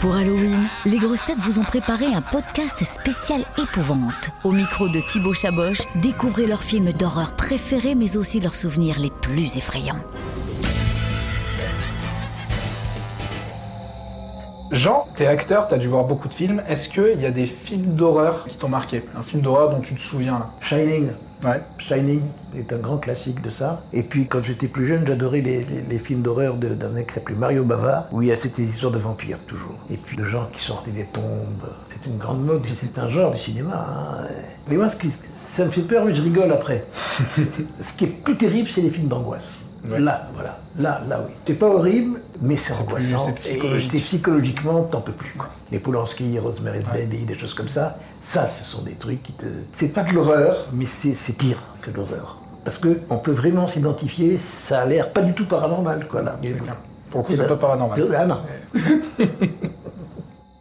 Pour Halloween, les grosses têtes vous ont préparé un podcast spécial épouvante. Au micro de Thibaut Chaboch, découvrez leurs films d'horreur préférés mais aussi leurs souvenirs les plus effrayants. Jean, t'es acteur, t'as dû voir beaucoup de films. Est-ce qu'il y a des films d'horreur qui t'ont marqué? Un film d'horreur dont tu te souviens là? Shining. Ouais. Shining est un grand classique de ça. Et puis quand j'étais plus jeune, j'adorais les, les- les films d'horreur d'un mec qui s'appelait Mario Bava, où il y a cette histoire de vampires toujours. Et puis de gens qui sortaient des tombes. C'est une grande mode, c'est un genre du cinéma. hein. Mais moi, ce qui- ça me fait peur, mais je rigole après. ce qui est plus terrible, c'est les films d'angoisse. Ouais. Là, voilà. Là, là, oui. C'est pas horrible, mais c'est plus- angoissant. Et c'est psychologiquement, t'en peux plus. Quoi. Les Polanski, Rosemary's Baby, des choses comme ça, ça, ce sont des trucs qui te. C'est pas de l'horreur, mais c'est pire que de l'horreur. Parce que on peut vraiment s'identifier, ça a l'air pas du tout paranormal, quoi, là. C'est clair. Pour le coup, c'est pas paranormal. Ah non.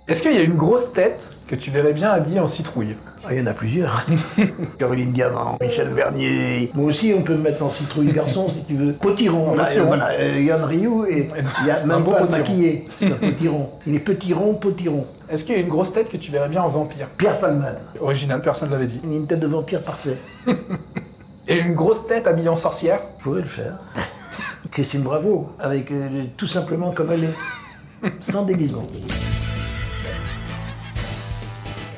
Est-ce qu'il y a une grosse tête que tu verrais bien habillée en citrouille Ah, Il y en a plusieurs. Caroline Diamant, Michel Bernier. Moi aussi, on peut me mettre en citrouille garçon si tu veux. Potiron. En Là, potiron. voilà, euh, Yann Rioux, et il y a C'est un même beau pas potiron. maquiller. C'est un potiron. Il est petit rond, potiron. Est-ce qu'il y a une grosse tête que tu verrais bien en vampire Pierre Palman. Original, personne ne l'avait dit. Il a une tête de vampire parfait. Et une grosse tête habillée en sorcière Vous pouvez le faire. Christine Bravo, avec euh, tout simplement comme elle est. Sans déguisement.